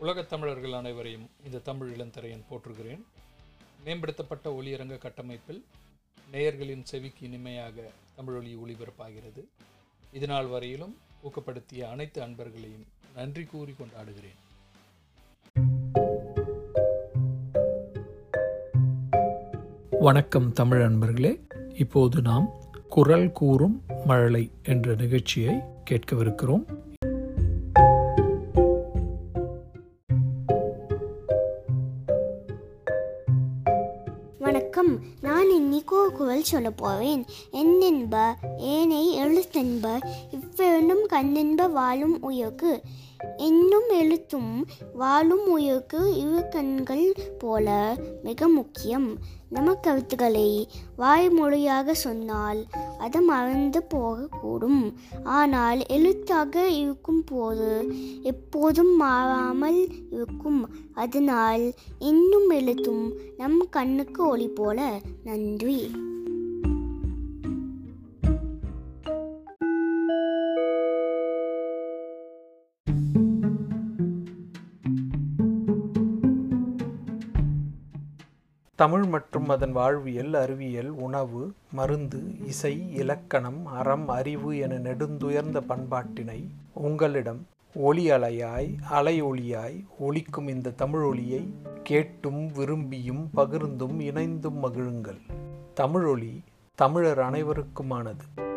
உலகத் தமிழர்கள் அனைவரையும் இந்த தமிழ் இளந்தரையன் போற்றுகிறேன். மேம்படுத்தப்பட்ட ஒளியரங்க கட்டமைப்பில் நேயர்களின் செவிக்கு இனிமையாக தமிழொலி ஒளிபரப்பாகிறது. இதுநாள் வரையிலும் ஊக்கப்படுத்திய அனைத்து அன்பர்களையும் நன்றி கூறி கொண்டாடுகிறேன். வணக்கம் தமிழ் அன்பர்களே. இப்போது நாம் குரல் கூறும் மழலை என்ற நிகழ்ச்சியை கேட்கவிருக்கிறோம். வணக்கம் நான் இன்னைக்கு குரல் சொல்ல போவேன் என்னென்ப ஏனை எழுத்தென்ப இவ்விரண்டும் கண்ணென்ப வாழும் உயர்க்கு என்னும் எழுத்தும் வாழும் உயர்க்கு இரு கண்கள் போல மிக முக்கியம். நம்ம கருத்துக்களை வாய்மொழியாக சொன்னால் அது மறந்து போகக்கூடும். ஆனால் எழுத்தாக இருக்கும் போது எப்போதும் மாறாமல் இருக்கும். அதனால் இன்னும் எழுத்தும் நம் கண்ணுக்கு ஒளி போல நன்றி. தமிழ் மற்றும் அதன் வாழ்வியல் அறிவியல் உணவு மருந்து இசை இலக்கணம் அறம் அறிவு என நெடுந்துயர்ந்த பண்பாட்டினை உங்களிடம் ஒளி அலையாய் அலை ஒளியாய் ஒளிக்கும் இந்த தமிழ் ஒளியை கேட்டும் விரும்பியும் பகிர்ந்தும் இணைந்தும் மகிழுங்கள். தமிழொலி தமிழர் அனைவருக்குமானது.